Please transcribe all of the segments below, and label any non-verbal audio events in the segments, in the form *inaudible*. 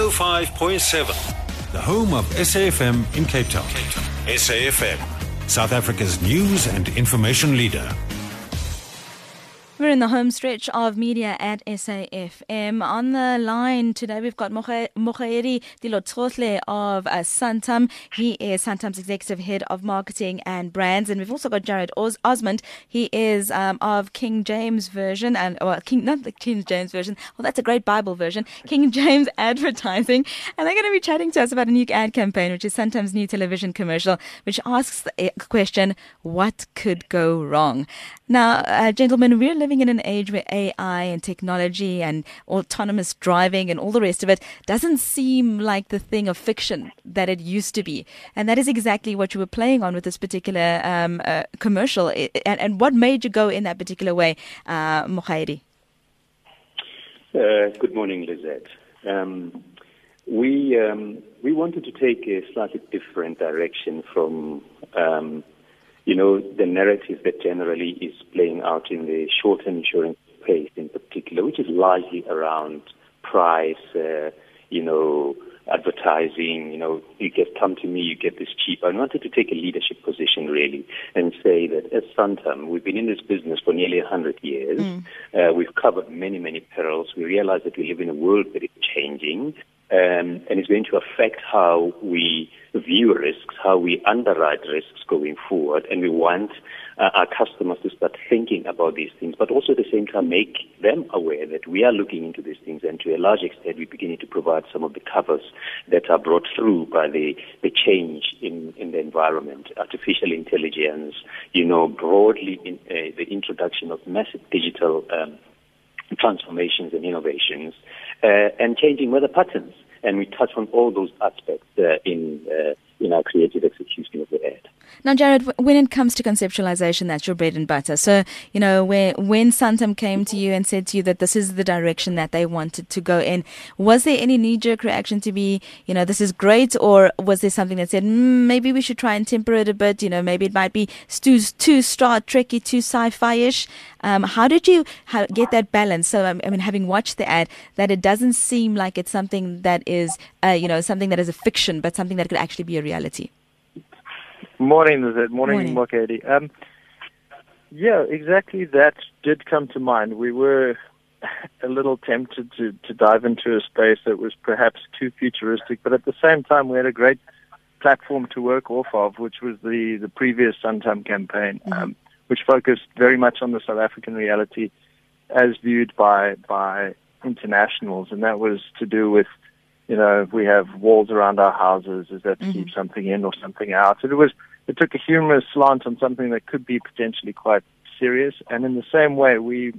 105.7, the home of SAFM in Cape Town. Cape Town. SAFM, South Africa's news and information leader. We're in the home stretch of media at SAFM. On the line today, we've got Mokaedi Dilotsotlhe of uh, Santam. He is Santam's executive head of marketing and brands. And we've also got Jared Os- Osmond. He is um, of King James Version, and well, King, not the King James Version. Well, that's a great Bible version. King James *laughs* Advertising. And they're going to be chatting to us about a new ad campaign, which is Santam's new television commercial, which asks the question, what could go wrong? Now, uh, gentlemen, we're living living in an age where AI and technology and autonomous driving and all the rest of it doesn't seem like the thing of fiction that it used to be. And that is exactly what you were playing on with this particular um, uh, commercial. And, and, what made you go in that particular way, uh, Mokaedi? Uh, good morning, Lizette. Um, we um, we wanted to take a slightly different direction from um, you know, the narrative that generally is playing out in the short term insurance space in particular, which is largely around price, uh, you know, advertising, you know, you get come to me, you get this cheap. I wanted to take a leadership position really and say that as Santam, we've been in this business for nearly 100 years. Mm. Uh, we've covered many, many perils. We realize that we live in a world that is changing um, and it's going to affect how we view risks, how we underwrite risks going forward, and we want uh, our customers to start thinking about these things, but also at the same time make them aware that we are looking into these things, and to a large extent, we're beginning to provide some of the covers that are brought through by the, the change in, in the environment, artificial intelligence, you know, broadly in, uh, the introduction of massive digital um, transformations and innovations, and changing weather patterns. And we touch on all those aspects uh, in uh, in our creative execution of the ad. Now, Jared, when it comes to conceptualization, that's your bread and butter. So, you know, where, when Santam came to you and said to you that this is the direction that they wanted to go in, was there any knee jerk reaction to be, you know, this is great? Or was there something that said, mm, maybe we should try and temper it a bit? You know, maybe it might be too, too Star Trekky, too sci fi ish. Um, how did you how, get that balance? So, um, I mean, having watched the ad, that it doesn't seem like it's something that is, uh, you know, something that is a fiction, but something that could actually be a reality. Morning, is it? Morning, Morning. Um, yeah, exactly that did come to mind. We were *laughs* a little tempted to, to dive into a space that was perhaps too futuristic, but at the same time, we had a great platform to work off of, which was the, the previous Santam campaign, mm-hmm. um, which focused very much on the South African reality as viewed by by internationals, and that was to do with you know, we have walls around our houses. Is that to mm-hmm. keep something in or something out? And it was, it took a humorous slant on something that could be potentially quite serious. And in the same way, we,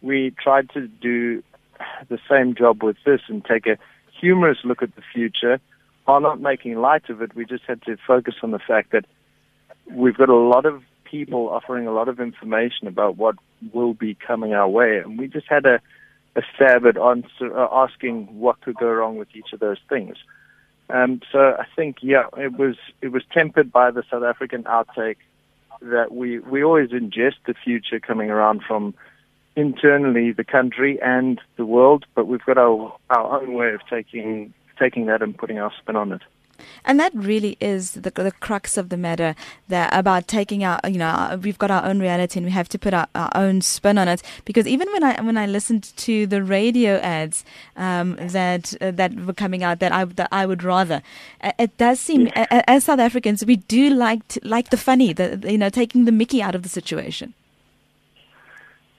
we tried to do the same job with this and take a humorous look at the future while not making light of it. We just had to focus on the fact that we've got a lot of people offering a lot of information about what will be coming our way. And we just had a, a stab at answer, uh, asking what could go wrong with each of those things. Um, so I think, yeah, it was it was tempered by the South African outtake that we we always ingest the future coming around from internally the country and the world, but we've got our our own way of taking taking that and putting our spin on it. And that really is the, the crux of the matter that about taking our, you know, we've got our own reality and we have to put our, our own spin on it. Because even when I when I listened to the radio ads um, that uh, that were coming out, that I that I would rather, it does seem as South Africans we do like to, like the funny, the you know, taking the Mickey out of the situation.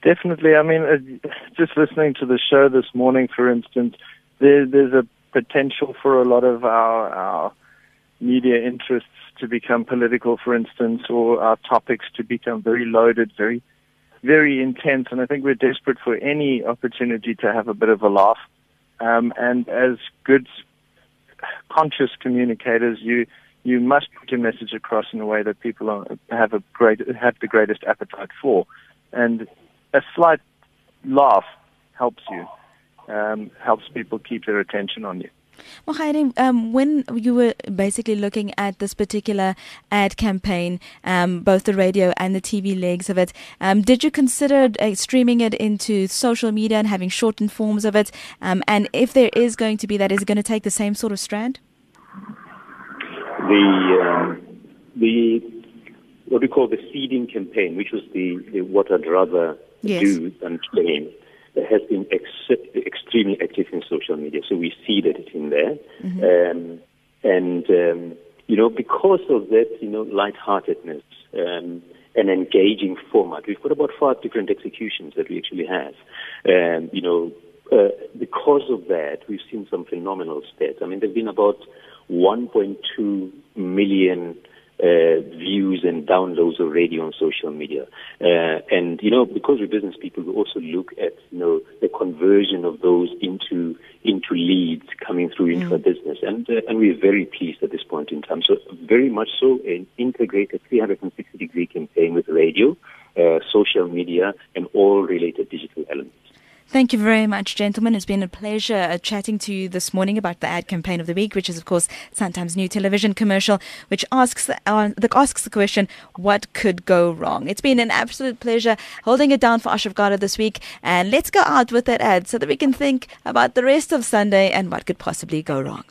Definitely. I mean, uh, just listening to the show this morning, for instance, there, there's a potential for a lot of our, our media interests to become political, for instance, or our topics to become very loaded, very, very intense. And I think we're desperate for any opportunity to have a bit of a laugh. Um, and as good, conscious communicators, you you must put your message across in a way that people are, have a great have the greatest appetite for. And a slight laugh helps you um, helps people keep their attention on you. Mohairi, um, when you were basically looking at this particular ad campaign, um, both the radio and the TV legs of it, um, did you consider uh, streaming it into social media and having shortened forms of it? Um, and if there is going to be that, is it going to take the same sort of strand? The um, the what we call the seeding campaign, which was the, the what I'd rather yes. do than claim has been ex- extremely active in social media. So we see that it's in there. Mm-hmm. Um, and, um, you know, because of that, you know, lightheartedness um, and engaging format, we've got about five different executions that we actually have. Um, you know, uh, because of that, we've seen some phenomenal stats. I mean, there have been about 1.2 million uh, views and downloads of radio on social media. Uh, and, you know, because we're business people, we also look at, you know, the conversion of those into into leads coming through into mm. a business. And, uh, and we're very pleased at this point in time. So very much so an integrated 360 degree campaign with radio, uh, social media, and all related digital elements. Thank you very much, gentlemen. It's been a pleasure uh, chatting to you this morning about the ad campaign of the week, which is, of course, Santam's new television commercial, which asks uh, the, asks the question, what could go wrong? It's been an absolute pleasure holding it down for Ashraf Garda this week. And let's go out with that ad so that we can think about the rest of Sunday and what could possibly go wrong.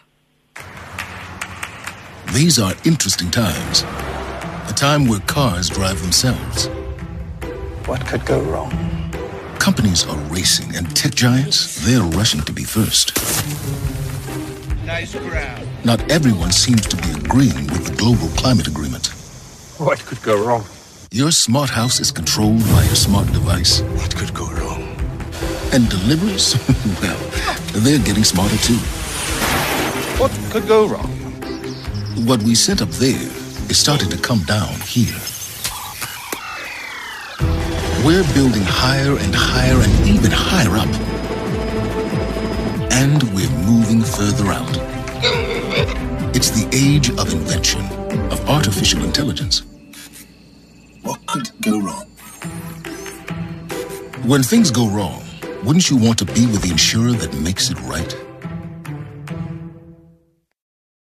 These are interesting times. A time where cars drive themselves. What could go wrong? Companies are racing, and tech giants, they're rushing to be first. Nice crowd. Not everyone seems to be agreeing with the global climate agreement. What could go wrong? Your smart house is controlled by a smart device. What could go wrong? And deliveries? *laughs* well, they're getting smarter too. What could go wrong? What we set up there is starting to come down here. We're building higher and higher and even higher up. And we're moving further out. It's the age of invention, of artificial intelligence. What could go wrong? When things go wrong, wouldn't you want to be with the insurer that makes it right?